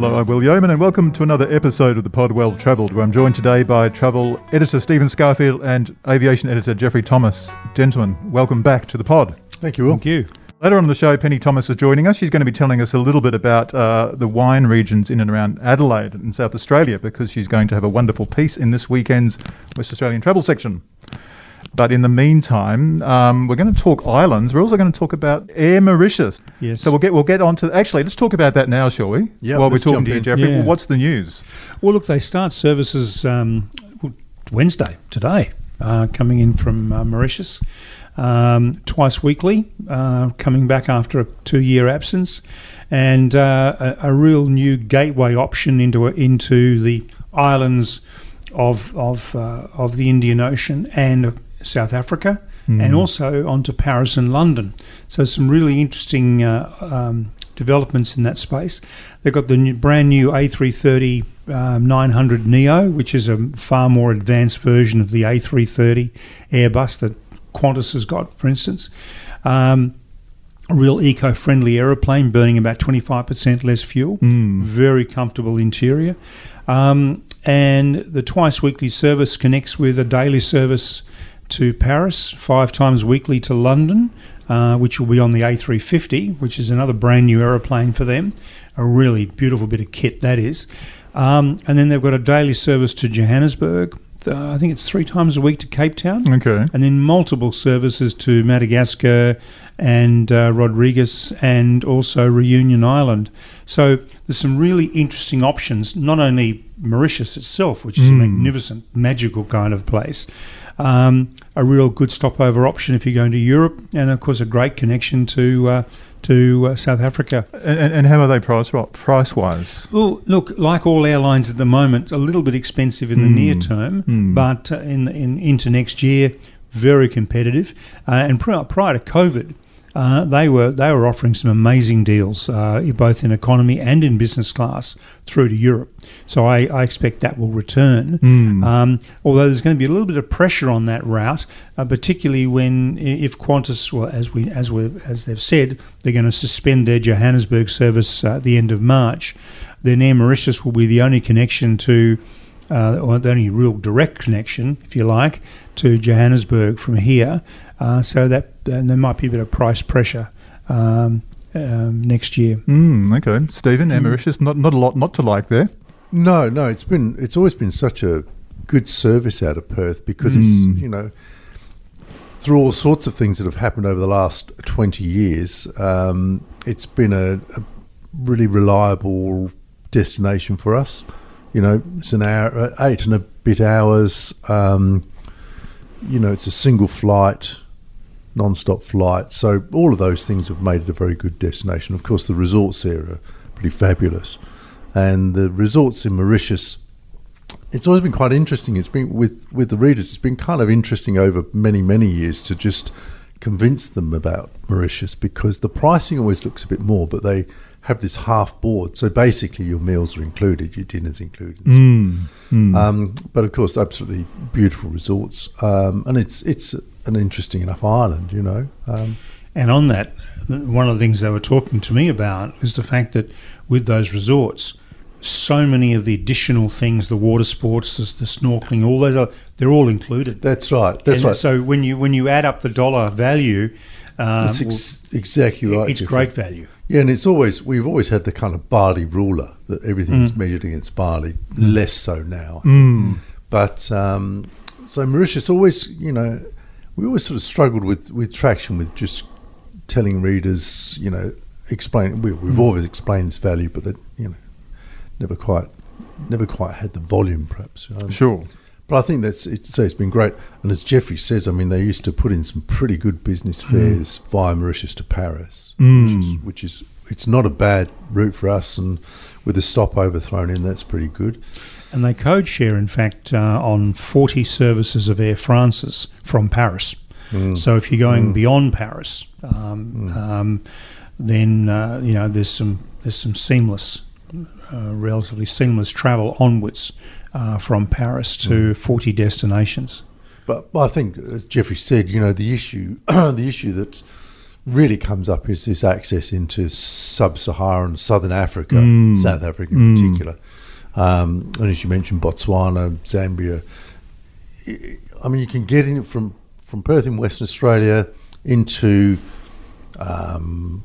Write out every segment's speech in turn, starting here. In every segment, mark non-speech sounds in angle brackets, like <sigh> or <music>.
Hello, I'm Will Yeoman, and welcome to another episode of the Pod Well Travelled, where I'm joined today by travel editor Stephen Scourfield and aviation editor Geoffrey Thomas. Gentlemen, welcome back to the pod. Thank you, Will. Thank you. Later on in the show, Penny Thomas is joining us. She's going to be telling us a little bit about uh, the wine regions in and around Adelaide in South Australia because she's going to have a wonderful piece in this weekend's West Australian travel section. But in the meantime, um, we're going to talk islands. We're also going to talk about Air Mauritius. Yes. So we'll get we'll get on to actually. Let's talk about that now, shall we? Yeah, While we're talking to you, in. Geoffrey. Yeah. Well, what's the news? Well, look, they start services um, Wednesday today, uh, coming in from uh, Mauritius, um, twice weekly, uh, coming back after a two-year absence, and uh, a, a real new gateway option into into the islands of of uh, of the Indian Ocean and South Africa, and also onto Paris and London. So some really interesting uh, um, developments in that space. They've got the new, brand new A330 um, 900 Neo, which is a far more advanced version of the A330 Airbus that Qantas has got, for instance. Um, a real eco-friendly aeroplane, burning about 25% less fuel. Very comfortable interior. Um, and the twice weekly service connects with a daily service to Paris, five times weekly to London, uh, which will be on the A350, which is another brand new aeroplane for them. A really beautiful bit of kit that is. Um, and then they've got a daily service to Johannesburg. Uh, I think it's three times a week to Cape Town Okay. and then multiple services to Madagascar and uh, Rodrigues and also Reunion Island. So there's some really interesting options, not only Mauritius itself, which is a magnificent, magical kind of place, um, a real good stopover option if you're going to Europe, and of course a great connection to uh, to uh, South Africa. And, and, how are they price price wise? Well, look, like all airlines at the moment, a little bit expensive in the near term, but uh, in, in into next year, very competitive. Uh, and pri- prior to COVID, uh, they were they were offering some amazing deals, uh, both in economy and in business class through to Europe. So I, I expect that will return. Um, although there's going to be a little bit of pressure on that route, uh, particularly when if Qantas, well, as we as we as they've said, they're going to suspend their Johannesburg service uh, at the end of March. Then Air Mauritius will be the only connection to. Uh, or the only real direct connection, if you like, to Johannesburg from here. Uh, so that and there might be a bit of price pressure um, um, next year. Mm, okay, Stephen, Air Mauritius, not not a lot not to like there. No, no, it's been it's always been such a good service out of Perth because Mm. it's you know through all sorts of things that have happened over the last twenty years, um, it's been a, a really reliable destination for us. You know, it's an hour, uh, eight and a bit hours. Um, you know, it's a single flight, non-stop flight. So all of those things have made it a very good destination. Of course, the resorts there are pretty fabulous, and the resorts in Mauritius. It's always been quite interesting. It's been with with the readers. It's been kind of interesting over many many years to just convince them about Mauritius because the pricing always looks a bit more, but they have this half board. So basically, your meals are included, your dinners included. so Mm. um, but of course, absolutely beautiful resorts, um, and it's it's an interesting enough island, you know. Um, And on that, one of the things they were talking to me about is the fact that with those resorts, so many of the additional things, the water sports, the, the snorkeling, all those, are, they're all included. that's right. That's And right. So when you when you add up the dollar value, um, That's ex- exactly right. it's Geoffrey. great value. Yeah, and it's always we've always had the kind of Bali ruler that everything Mm. is measured against Bali. Less so now, Mm. but um, so Mauritius always, you know, we always sort of struggled with with traction with just telling readers, you know, explain. We, we've always explained this value, but that you know, never quite, never quite had the volume, perhaps. Sure. But I think that's it's, it's been great. And as Geoffrey says, I mean, they used to put in some pretty good business fares via Mauritius to Paris, which, is, Mm. which is it's not a bad route for us. And with a stopover thrown in, that's pretty good. And they code share, in fact, uh, on 40 services of Air France's from Paris. Mm. So if you're going Mm. beyond Paris, um, um, then uh, you know there's some there's some seamless, uh, relatively seamless travel onwards uh, from Paris to 40 destinations. But, but I think, as Geoffrey said, you know, the issue <clears throat> the issue that really comes up is this access into sub-Saharan Southern Africa, Mm. South Africa in Mm. particular, um, and as you mentioned, Botswana, Zambia. I- I mean, you can get in from from Perth in Western Australia into um,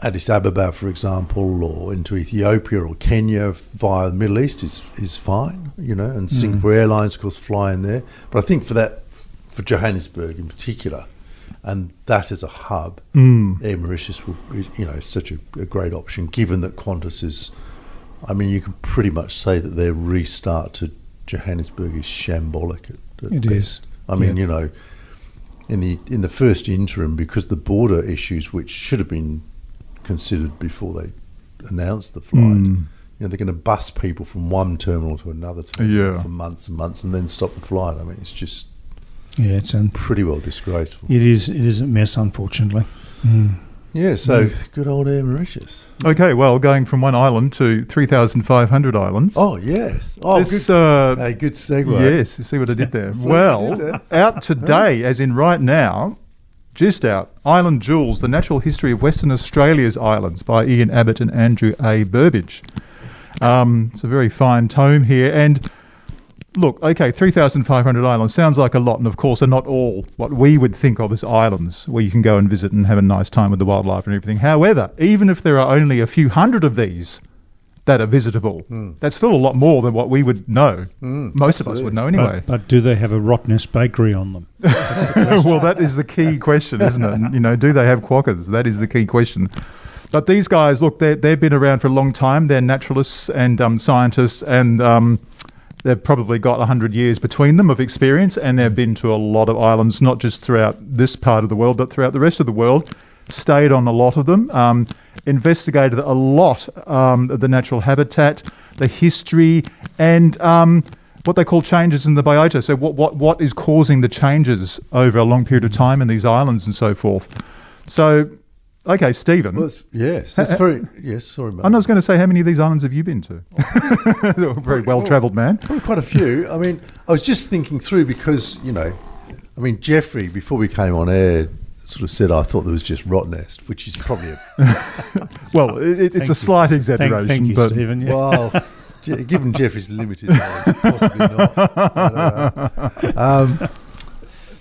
Addis Ababa, for example, or into Ethiopia or Kenya via the Middle East is is fine, you know. And Singapore Airlines, of course, fly in there. But I think for that, for Johannesburg in particular, and that as a hub, Mm. Air Mauritius will, you know, is such a, a great option. Given that Qantas is, I mean, you can pretty much say that their restart to Johannesburg is shambolic. At, at It best. is. I mean, Yeah. you know, in the in the first interim, because the border issues, which should have been considered before they announced the flight, Mm. you know, they're going to bus people from one terminal to another terminal Yeah. for months and months, and then stop the flight. I mean, it's just Yeah, it's un- pretty well disgraceful. it is it is a mess, unfortunately. Mm. Yeah, so good old Air Mauritius. Okay, well, going from one island to 3,500 islands. Oh yes. Oh, This, good. uh, hey, good segue. Yes, you see what I did there. <laughs> See what I well, did out today, as in right now, just out, Island Jewels, The Natural History of Western Australia's Islands by Ian Abbott and Andrew A. Burbidge. Um, it's a very fine tome here. And look, okay, 3,500 islands sounds like a lot. And of course, they're not all what we would think of as islands where you can go and visit and have a nice time with the wildlife and everything. However, even if there are only a few hundred of these, that are visitable. That's still a lot more than what we would know. Mm, Most of us would know anyway. But, but do they have a Rottnest bakery on them? <laughs> well, that is the key question, isn't it? You know, do they have quokkas? That is the key question. But these guys, look, they they've been around for a long time. They're naturalists and um, scientists, and um, they've probably got hundred years between them of experience. And they've been to a lot of islands, not just throughout this part of the world, but throughout the rest of the world. Stayed on a lot of them. Um, investigated a lot um, of the natural habitat, the history, and um, what they call changes in the biota. So, what, what, what is causing the changes over a long period of time in these islands and so forth? So, okay, Stephen. Well, it's, yes, that's very. Yes, sorry, mate. I was going to say, how many of these islands have you been to? <laughs> <laughs> A very well travelled man. Probably quite a few. I mean, I was just thinking through because you know, I mean, Geoffrey before we came on air sort of said I thought there was just Rottnest, which is probably a <laughs> Well, it, it's Thank a you. slight Thank, exaggeration, thank you, but Stephen. Yeah. well. Given Geoffrey's limited knowledge, possibly not. I don't. Uh, um,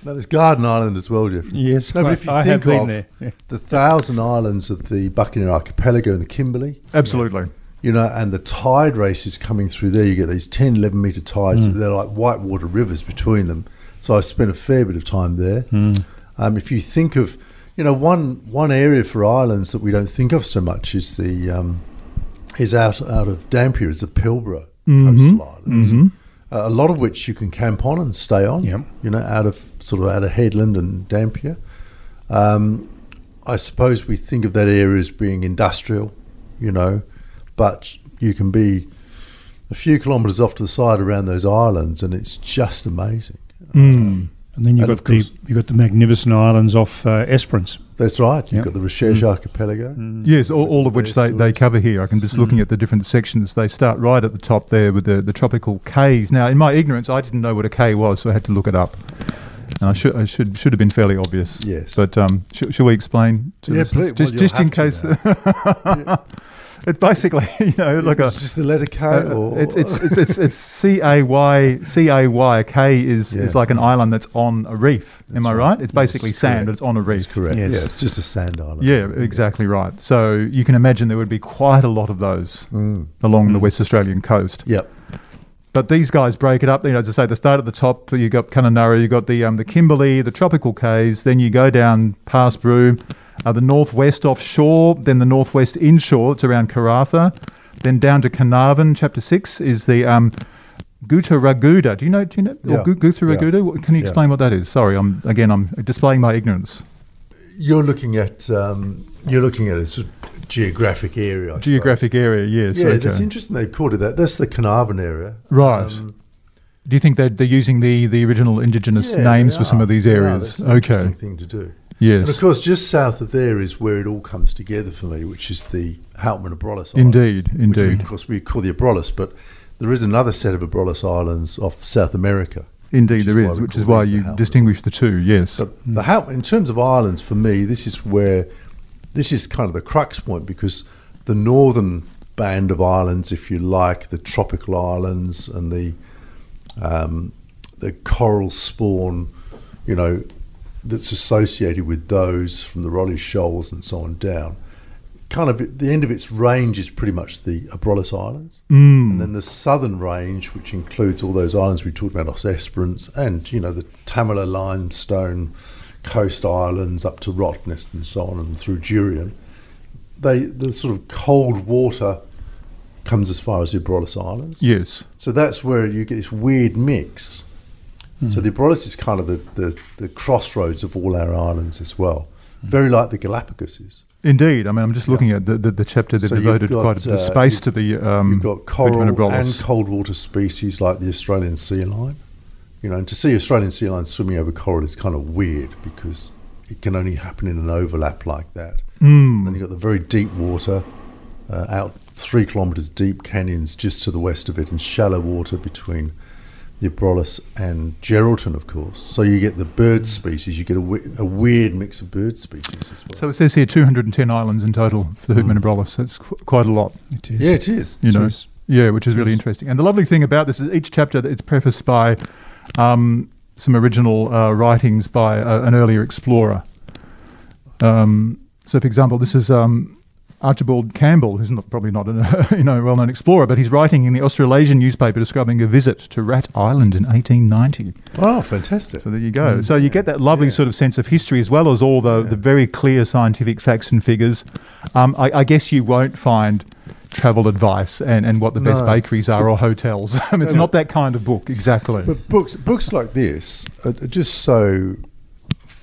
no, there's Garden Island as well, Geoffrey. yes, No, but I, if you I think have been of there. Yeah. the thousand islands of the Buccaneer Archipelago and the Kimberley, absolutely. you know, and the tide races coming through there. You get these 10, 11 metre tides. Hmm. They're like whitewater rivers between them. So I spent a fair bit of time there. Hmm. Um, if you think of, you know, one one area for islands that we don't think of so much is the um, is out out of Dampier is the Pilbara Mhm. coastal islands. Mhm. Uh, a lot of which you can camp on and stay on. Yep. You know, out of sort of out of Hedland and Dampier. Um, I suppose we think of that area as being industrial, you know, but you can be a few kilometres off to the side around those islands, and it's just amazing. Mm. And then you've And got the course- you got the magnificent islands off uh, Esperance. That's right. You've Yep. got the Recherche Archipelago. Yes, all, all of which they, Their they cover here. I can just looking at the different sections. They start right at the top there with the, the tropical Ks. Now, in my ignorance, I didn't know what a K was, so I had to look it up. And I should I should should have been fairly obvious. Yes. But um, sh- shall we explain? To Yeah, please. Just Well, just in case. to <laughs> it's basically <laughs> you know like a. it's just the letter K, uh, or it's, it's <laughs> it's it's it's C A Y C A Y K is is like an island that's on a reef. Am I right. right? It's Yes, basically sand, correct. but it's on a reef. That's correct. Yes. Yeah, it's just a sand island. Yeah, exactly right. So you can imagine there would be quite a lot of those Mm. along the West Australian coast. Yep. But these guys break it up. You know, as I say, they start at the top. You got Kununurra, you got the um, the Kimberley, the tropical Ks. Then you go down past Broome, uh, the northwest offshore, then the northwest inshore. It's around Karratha. Then down to Carnarvon. Chapter six is the um, Gutaraguda. Do you know? Do you know? Yeah. Or Gu- Gutharaguda? What- Can you Yeah. explain what that is? Sorry, I'm again. I'm displaying my ignorance. You're looking at um, you're looking at a geographic area. I suppose. Geographic area. Yes. Yeah, okay. that's interesting. They've called it that. That's the Carnarvon area. Right. Um, Do you think that they're using the, the original indigenous yeah, names for some of these areas? Okay. interesting thing to do. And of course, just south of there is where it all comes together for me, which is the Houtman Abrolhos Islands. Indeed, Which we, indeed. of course, we call the Abrolhos, but there is another set of Abrolhos Islands off South America. Indeed, there is why is, we which is why the you distinguish the two. Yes. But the how, in terms of islands, for me, this is where this is kind of the crux point because the northern band of islands, if you like, the tropical islands and the um, the coral spawn, you know, that's associated with those from the Rowley Shoals and so on down. Kind of the end of its range is pretty much the Abrolhos Islands. Mm. And then the southern range, which includes all those islands we talked about, Os Esperance, and you know the Tamala limestone coast islands up to Rottnest and so on, and through Jurien, they the sort of cold water comes as far as the Abrolhos Islands. yes. So that's where you get this weird mix. So the Abrolhos is kind of the, the, the crossroads of all our islands as well, very like the Galapagos is. Indeed. I mean, I'm just looking at the, the, the chapter that So devoted got, quite a bit of uh, space you've- to the um, You've got coral and cold water species like the Australian sea lion. You know, and to see Australian sea lions swimming over coral is kind of weird because it can only happen in an overlap like that. Mm. Then you've got the very deep water, uh, out three kilometres deep canyons just to the west of it, and shallow water between the Abrolhos and Geraldton, of course. So you get the bird species, you get a, we- a weird mix of bird species as well. So it says here 210 islands in total for the Houtman Abrolhos. That's qu- quite a lot. It is. yeah, it is. You It know, is. yeah, which is really Yes. interesting. And the lovely thing about this is each chapter it's prefaced by um, some original uh, writings by uh, an earlier explorer. Um, so, for example, this is um, Archibald Campbell, who's not, probably not a <laughs> you know well-known explorer, but he's writing in the Australasian newspaper describing a visit to Rat Island in 1890. Oh, fantastic. So there you go. So you get that lovely Yeah. sort of sense of history as well as all the, the very clear scientific facts and figures. Um, I, I guess you won't find travel advice and, and what the best No. bakeries are or hotels. <laughs> it's No. not that kind of book, exactly. But books, books like this are just so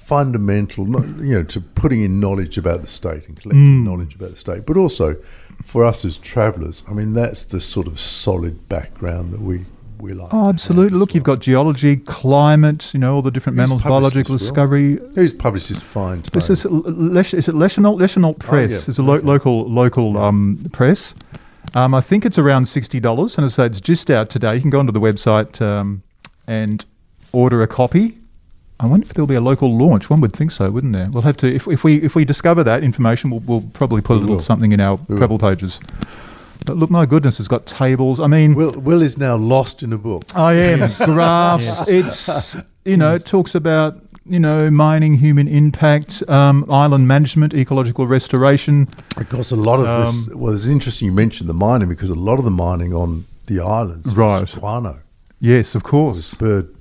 fundamental, you know, to putting in knowledge about the state and collecting Mm. knowledge about the state, but also for us as travellers. I mean, that's the sort of solid background that we we like. oh, absolutely. Look, you've got geology, climate, you know, all the different Who's mammals, biological discovery. who's published this fine. This is Lesh, is it Leschenault, Leschenault Press? yeah. It's a lo- Okay. local local um, press. Um, I think it's around sixty dollars, and as I say, it's just out today. You can go onto the website um, and order a copy. I wonder if there'll be a local launch. One would think so, wouldn't there? We'll have to if, if we if we discover that information, we'll, we'll probably put a little will. something in our We will. travel pages. But look, my goodness, it's got tables. I mean, Will, Will is now lost in a book. I am <laughs> graphs. It's you know it talks about you know mining, human impact, um, island management, ecological restoration. Of course, a lot of this. Um, Well, it's interesting you mentioned the mining because a lot of the mining on the islands was Right. guano, Yes, of was course. bird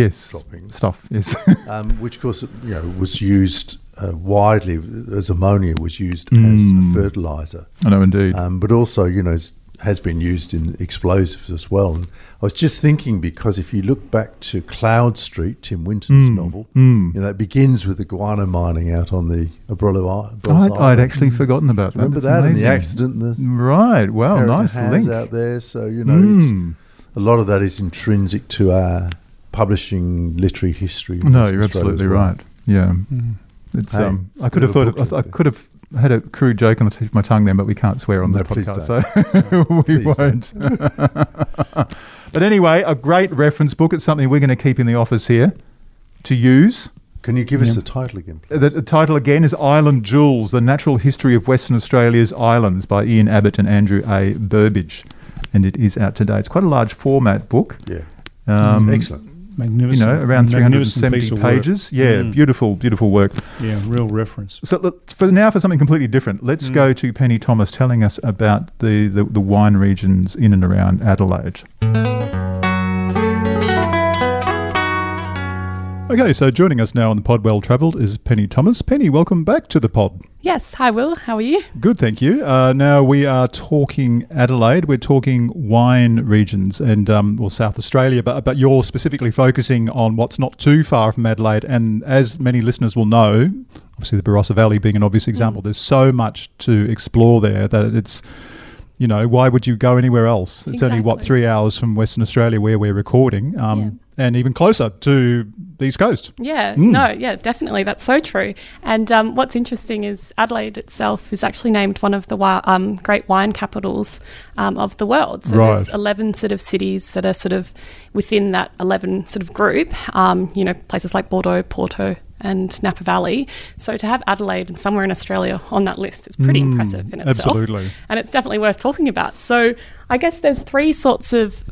Yes, droppings. stuff. Yes. <laughs> um, which of course you know was used uh, widely as ammonia was used Mm. as a fertilizer, I know indeed. um, but also you know has been used in explosives as well. And I was just thinking because if you look back to Cloudstreet, Tim Winton's Mm, novel, mm. you know it begins with the guano mining out on the Abrolhos Island. I'd, I'd actually forgotten about that. remember That's that and the accident. and The Right. Well, nice link. out there. So you know, it's, Mm. a lot of that is intrinsic to our publishing literary history. No, you're Australia absolutely well. right. Yeah. Mm. It's Hey, um. I could have thought. Of, book I, I could have had a crude joke on the tip of my tongue then, but we can't swear on No, the please podcast, don't. so <laughs> we Please won't. <laughs> but anyway, a great reference book. It's something we're going to keep in the office here to use. Can you give us the title again, please? The, the title again is Island Jewels: The Natural History of Western Australia's Islands by Ian Abbott and Andrew A. Burbidge, and it is out today. It's quite a large format book. yeah, Um, it's excellent. You know, around 370 pages. Yeah, Mm. beautiful, beautiful work. Yeah, real reference. So look, for now, for something completely different, let's Mm. go to Penny Thomas telling us about the, the, the wine regions in and around Adelaide. Okay, so joining us now on the pod Well Travelled is Penny Thomas. Penny, welcome back to the pod. Yes. Hi, Will. How are you? Good, thank you. Uh, now we are talking Adelaide. We're talking wine regions and um, well South Australia, but but you're specifically focusing on what's not too far from Adelaide. And as many listeners will know, obviously the Barossa Valley being an obvious example, there's so much to explore there that it's. You know, why would you go anywhere else? It's only what three hours from Western Australia where we're recording. Um, and even closer to the East Coast. Yeah, Mm. no, yeah, definitely. That's so true. And um, what's interesting is Adelaide itself is actually named one of the wi- um, great wine capitals um, of the world. So there's 11 sort of cities that are sort of within that 11 sort of group, um, you know, places like Bordeaux, Porto, and Napa Valley. So to have Adelaide and somewhere in Australia on that list is pretty Mm, impressive in itself. absolutely. And it's definitely worth talking about. So I guess there's three sorts of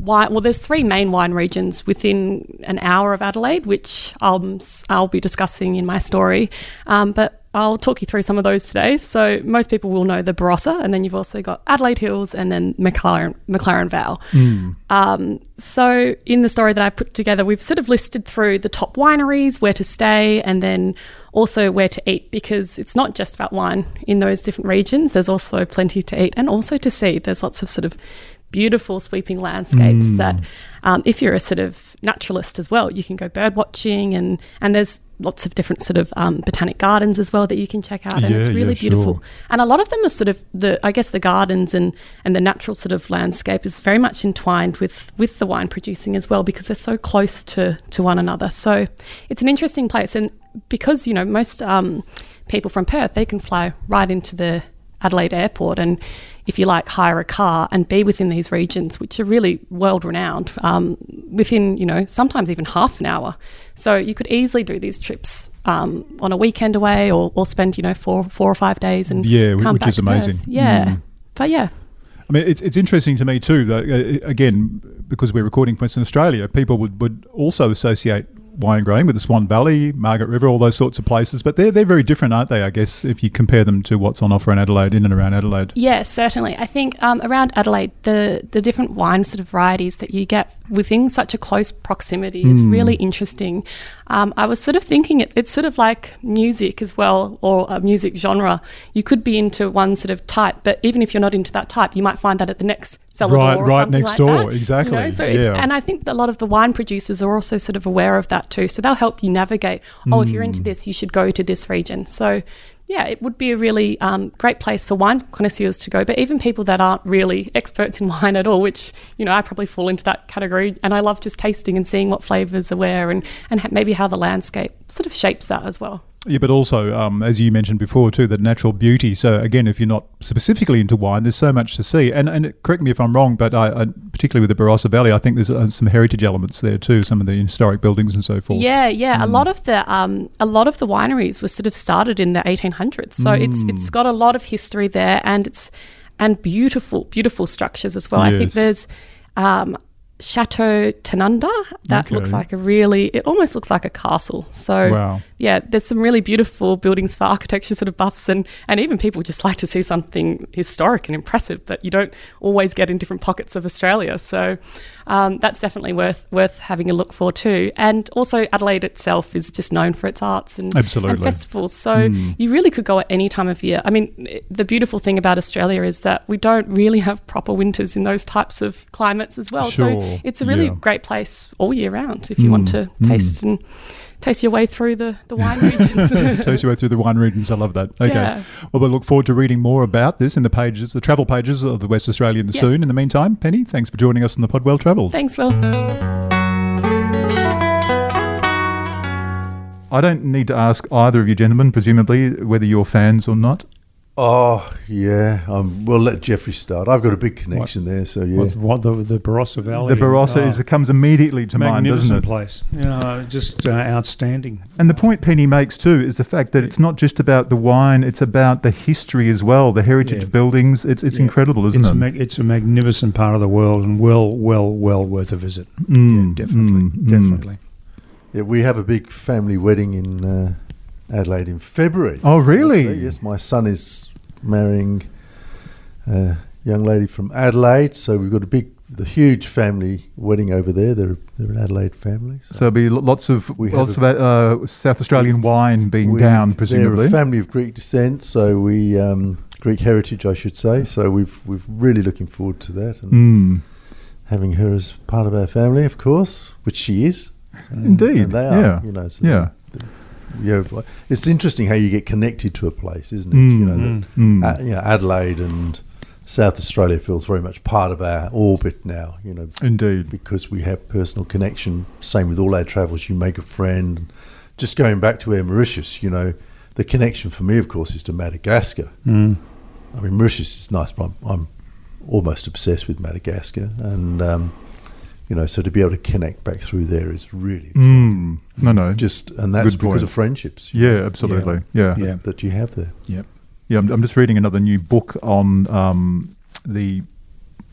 wine. Well, there's three main wine regions within an hour of Adelaide, which I'll I'll be discussing in my story. Um, but I'll talk you through some of those today. So most people will know the Barossa, and then you've also got Adelaide Hills, and then McLaren McLaren Vale. Um, so in the story that I've put together, we've sort of listed through the top wineries, where to stay, and then also where to eat because it's not just about wine in those different regions. There's also plenty to eat and also to see. There's lots of sort of beautiful sweeping landscapes that um, if you're a sort of naturalist as well, you can go bird watching and and there's lots of different sort of um, botanic gardens as well that you can check out and it's really yeah, beautiful. sure. And a lot of them are sort of the I guess the gardens and and the natural sort of landscape is very much entwined with with the wine producing as well because they're so close to to one another. So it's an interesting place and because you know most um, people from Perth they can fly right into the Adelaide airport and if you like hire a car and be within these regions which are really world renowned um, within you know sometimes even half an hour so you could easily do these trips um, on a weekend away or, or spend you know four four or five days and Yeah, which is to Perth. amazing. yeah Mm. but yeah I mean, it's, it's interesting to me too. That, uh, again, because we're recording from Western Australia, people would, would also associate wine growing with the Swan Valley, Margaret River, all those sorts of places. But they're they're very different, aren't they? I guess if you compare them to what's on offer in Adelaide, in and around Adelaide. Yeah, certainly. I think um, around Adelaide, the the different wine sort of varieties that you get within such a close proximity is really interesting. Um, I was sort of thinking it, it's sort of like music as well, or a music genre. You could be into one sort of type, but even if you're not into that type, you might find that at the next cellar Right- door or right something next like door, that, you exactly, know? So yeah. and I think a lot of the wine producers are also sort of aware of that too. So they'll help you navigate. Oh, if you're Mm. into this, you should go to this region. So yeah, it would be a really um, great place for wine connoisseurs to go, but even people that aren't really experts in <laughs> wine at all, which, you know, I probably fall into that category. And I love just tasting and seeing what flavours are where and, and maybe how the landscape sort of shapes that as well. Yeah, but also, um, as you mentioned before, too, the natural beauty. So again, if you're not specifically into wine, there's so much to see. And and correct me if I'm wrong, but I, I particularly with the Barossa Valley, I think there's uh, some heritage elements there too. Some of the historic buildings and so forth. Yeah, yeah. Mm. A lot of the um, a lot of the wineries were sort of started in the 1800s, so it's Mm. it's got a lot of history there, and it's and beautiful, beautiful structures as well. I think there's um, Chateau Tanunda that Okay. looks like a really, it almost looks like a castle. So Wow. Yeah, there's some really beautiful buildings for architecture sort of buffs, and and even people just like to see something historic and impressive that you don't always get in different pockets of Australia. So um, that's definitely worth worth having a look for too. And also Adelaide itself is just known for its arts and, Absolutely. and festivals. So Mm. you really could go at any time of year. I mean, the beautiful thing about Australia is that we don't really have proper winters in those types of climates as well. Sure, So it's a really yeah. great place all year round if you want Mm, to mm. taste and taste your way through the, the wine regions. <laughs> Takes you way through the wine regions. I love that. Okay. Yeah. Well, we look forward to reading more about this in the pages, the travel pages of the West Australian Yes. soon. In the meantime, Penny, thanks for joining us on the Pod Well Travelled. Thanks, Will. I don't need to ask either of you gentlemen, presumably, whether you're fans or not. Oh yeah, um, we'll let Geoffrey start. I've got a big connection there, so yeah. What, what the the Barossa Valley? the Barossa oh, is, comes immediately to mind, doesn't magnificent it? place. You know, just uh, outstanding. And the point Penny makes too is the fact that it's not just about the wine; it's about the history as well, the heritage Yeah. buildings. It's it's Yeah. incredible, isn't it's it? A mag- it's a magnificent part of the world and well, well, well worth a visit. Mm, yeah, definitely, mm, mm. definitely. Yeah, we have a big family wedding in uh, Adelaide in February. Oh, really? Actually, Yes, my son is marrying a young lady from Adelaide, so we've got a big, the huge family wedding over there. They're they're an Adelaide family. So there'll be lots of We lots of uh, South Australian wine being down, They're a family of Greek descent, so we um, Greek heritage, I should say. So we've we've really looking forward to that and Mm. having her as part of our family, of course, which she is. So- Indeed, and they are. yeah, You know, so yeah. They- you have- it's interesting how you get connected to a place, isn't it? Mm, you know, the, mm. uh, you know, Adelaide and South Australia feels very much part of our orbit now. You know, Indeed. because we have personal connection. Same with all our travels. You make a friend. Just going back to Air Mauritius, you know, the connection for me, of course, is to Madagascar. Mm. I mean, Mauritius is nice, but I'm, I'm almost obsessed with Madagascar, and um, you know, so to be able to connect back through there is really exciting. Mm. No, no. Just and that's Good because point. of friendships. yeah, know, absolutely. Yeah. Yeah. that you have there. Yep. Yeah, I'm, I'm just reading another new book on um, the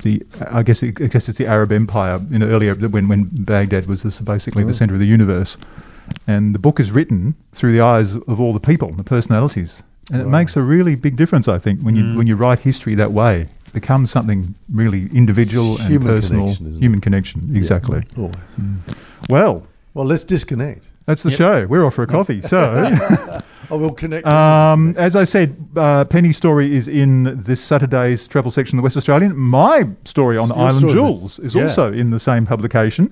the I guess it, I guess it's the Arab Empire. You know, earlier when when Baghdad was this basically the Mm. center of the universe, and the book is written through the eyes of all the people, the personalities, and it makes a really big difference. I think when you Mm. when you write history that way, it becomes something really individual It's and human personal, connection, isn't it? human connection. Exactly. Yeah, always. Well, Well, let's disconnect. that's the Yep. show. We're off for a <laughs> coffee. So. I will connect. <laughs> Um, as I said, uh, Penny's story is in this Saturday's travel section of the West Australian. My story on It's your Island story, Jewels is yeah. also in the same publication.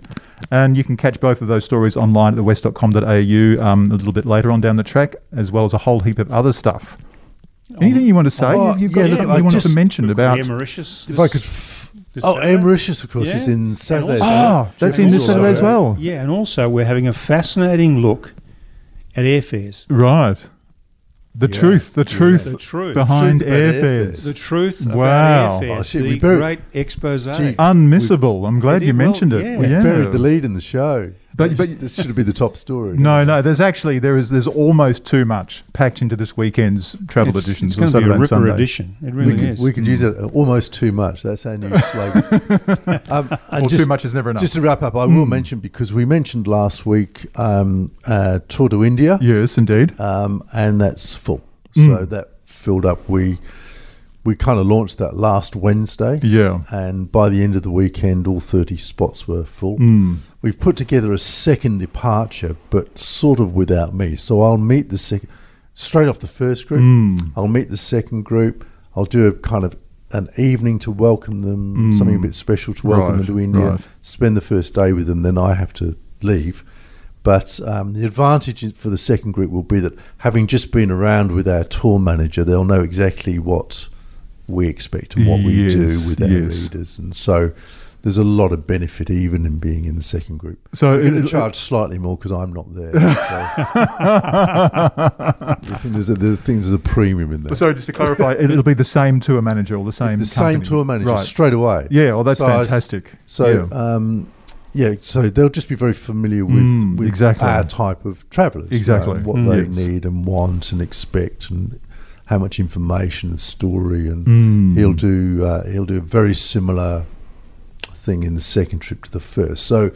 And you can catch both of those stories online at thewest.com.au um, a little bit later on down the track, as well as a whole heap of other stuff. Anything you want to say? Oh, You- You've got yeah, look, something I you wanted just- to mention about. Air Mauritius. if I could. F- this oh, Saturday? Air Mauritius, of course, Yeah. is in And Saturday. also- Ah, that's in this Also, Saturday as well. Yeah, and also we're having a fascinating look at airfares. Right. The Yeah. truth, the Yeah. truth The truth. behind truth about airfares. airfares. The truth Wow. about airfares. Oh, shit, the we better- great expose. Gee, Unmissable. I'm glad did you well, mentioned it. yeah. We Yeah. buried the lead in the show. But- But, but- this should be the top story. No, no. There's actually there is there's almost too much packed into this weekend's travel it's, editions It's going to be a ripper Sunday. edition. It we really could, is. we could use it almost too much. That's our new <laughs> slogan. um, and Or too much is never enough. Just to wrap up, I will Mm. mention because we mentioned last week um, uh, tour to India, yes, indeed. um, and that's full. Mm. So that filled up. We we kind of launched that last Wednesday, Yeah. and by the end of the weekend, all thirty spots were full. Mm. We've put together a second departure, but sort of without me. So I'll meet the second straight off the first group. Mm. I'll meet the second group. I'll do a kind of an evening to welcome them, Mm. something a bit special to welcome Right, them to India. right. Spend the first day with them, then I have to leave. But um, the advantage for the second group will be that having just been around with our tour manager, they'll know exactly what we expect and what we do with our yes. readers. And so there's a lot of benefit even in being in the second group. So We're going to charge slightly more because I'm not there. So I think there's a, the things there's a premium in there. So just to clarify, it, <laughs> it'll be the same tour manager or the same the same company. tour manager right? straight away. Yeah, well, that's So I fantastic. So yeah. um, yeah, so they'll just be very familiar with, Mm, with exactly. our type of travellers, you know, Exactly. what Mm. they Yes. need and want and expect, and how much information and story. And Mm. he'll do uh, he'll do a very similar thing in the second trip to the first. So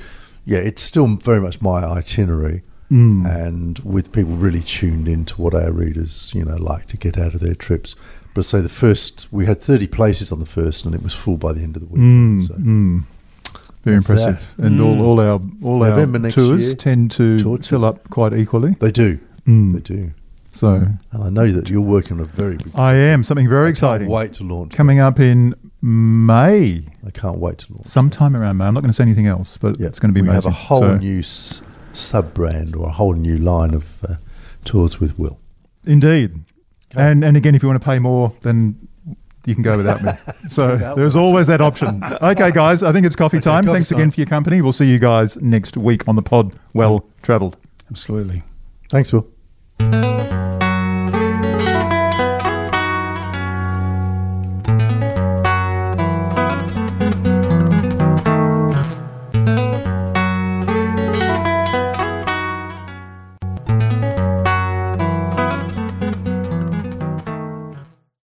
yeah, it's still very much my itinerary. Mm. and with people really tuned into what our readers, you know, like to get out of their trips. But say the first, we had 30 places on the first, and it was full by the end of the weekend. Mm, so mm. Very That's impressive, and Mm. all, all our all November our next tours year, tend to tour to- fill up quite equally. they do, Mm. they do. So And I know that you're working on a very big. I am something very I exciting Can't wait to launch. coming up in May, I can't wait to launch. sometime around May. I'm not going to say anything else, but Yeah, it's going to be we amazing. have a whole So- new s- sub brand or a whole new line of uh, tours with Will. Indeed. Okay. And and again, if you want to pay more, then you can go without me. <laughs> So there's always that option. Okay, guys, I think it's coffee Okay, time. coffee Thanks time. again for your company. We'll see you guys next week on the pod. Well travelled. Absolutely. Thanks, Will.